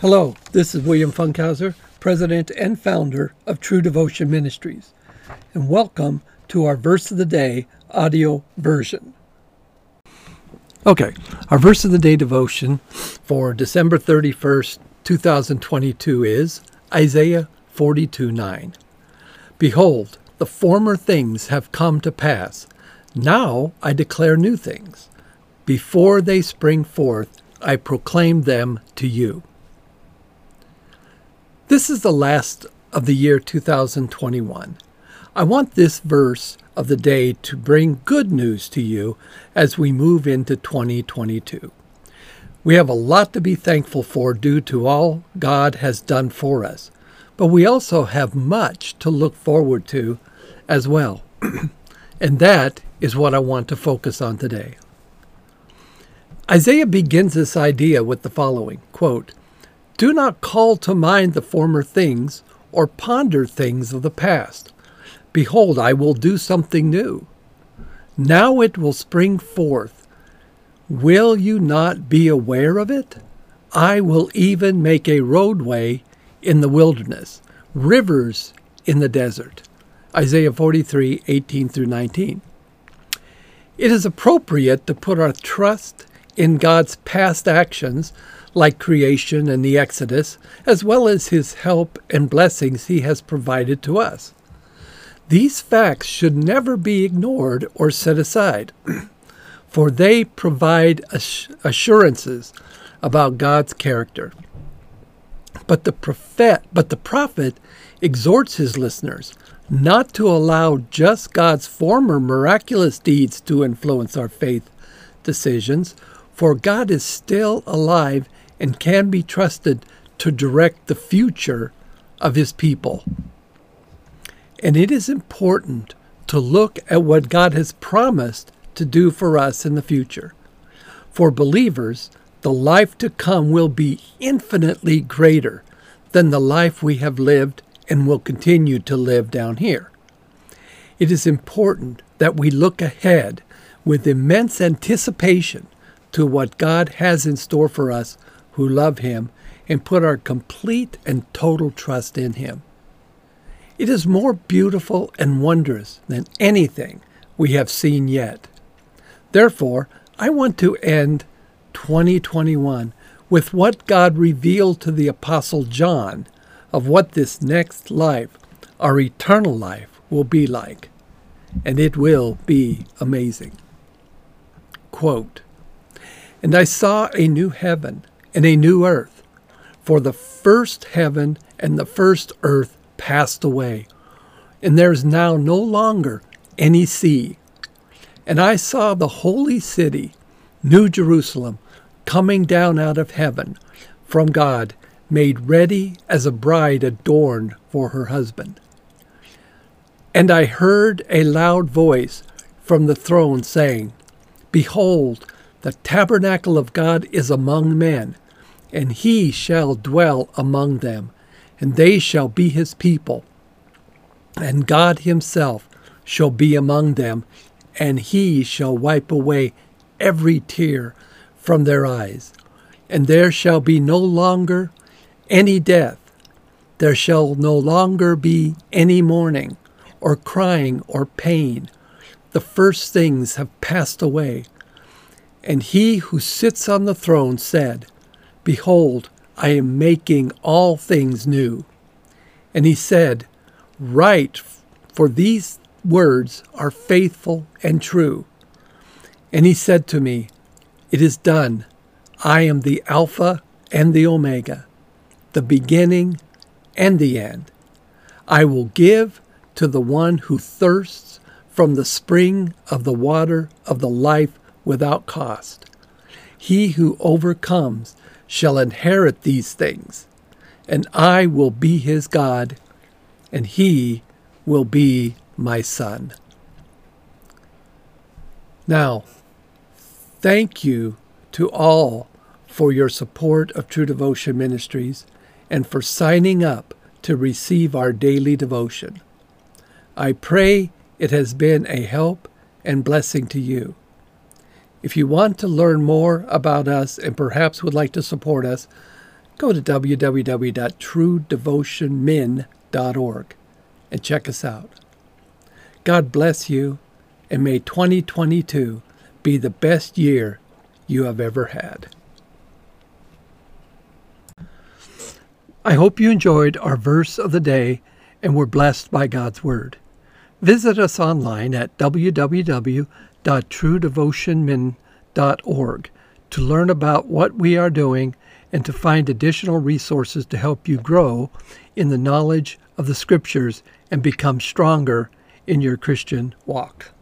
Hello, this is William Funkhauser, President and founder of True Devotion Ministries, and welcome to our Verse of the Day audio version. Okay, our Verse of the Day devotion for December 31st, 2022 is Isaiah 42 9. Behold, the former things have come to pass. Now I declare new things. Before they spring forth, I proclaim them to you. This is the last of the year 2021. I want this verse of the day to bring good news to you as we move into 2022. We have a lot to be thankful for due to all God has done for us, but we also have much to look forward to as well. and that is what I want to focus on today. Isaiah begins this idea with the following quote, do not call to mind the former things or ponder things of the past. Behold, I will do something new. Now it will spring forth. Will you not be aware of it? I will even make a roadway in the wilderness, rivers in the desert. Isaiah 43, 18 through 19. It is appropriate to put our trust in God's past actions like creation and the Exodus, as well as his help and blessings he has provided to us. These facts should never be ignored or set aside, for they provide assurances about God's character. But the prophet, but the prophet exhorts his listeners not to allow just God's former miraculous deeds to influence our faith decisions, for God is still alive and can be trusted to direct the future of his people. And it is important to look at what God has promised to do for us in the future. For believers, the life to come will be infinitely greater than the life we have lived and will continue to live down here. It is important that we look ahead with immense anticipation to what God has in store for us who love Him and put our complete and total trust in Him. It is more beautiful and wondrous than anything we have seen yet. Therefore, I want to end 2021 with what God revealed to the Apostle John of what this next life, our eternal life, will be like. And it will be amazing. Quote, And I saw a new heaven and a new earth. For the first heaven and the first earth passed away, and there is now no longer any sea. And I saw the holy city, New Jerusalem, coming down out of heaven from God, made ready as a bride adorned for her husband. And I heard a loud voice from the throne saying, Behold, the tabernacle of God is among men, and he shall dwell among them, and they shall be his people. And God himself shall be among them, and he shall wipe away every tear from their eyes. And there shall be no longer any death. There shall no longer be any mourning, or crying, or pain. The first things have passed away. And he who sits on the throne said, Behold, I am making all things new. And he said, Write, for these words are faithful and true. And he said to me, It is done. I am the Alpha and the Omega, the beginning and the end. I will give to the one who thirsts from the spring of the water of the life without cost. He who overcomes shall inherit these things, and I will be his God, and he will be my son. Now, thank you to all for your support of True Devotion Ministries and for signing up to receive our daily devotion. I pray it has been a help and blessing to you. If you want to learn more about us and perhaps would like to support us, go to www.truedevotionmin.org and check us out. God bless you, and may 2022 be the best year you have ever had. I hope you enjoyed our verse of the day and were blessed by God's Word. Visit us online at www.truedevotionmin.org to learn about what we are doing and to find additional resources to help you grow in the knowledge of the Scriptures and become stronger in your Christian walk.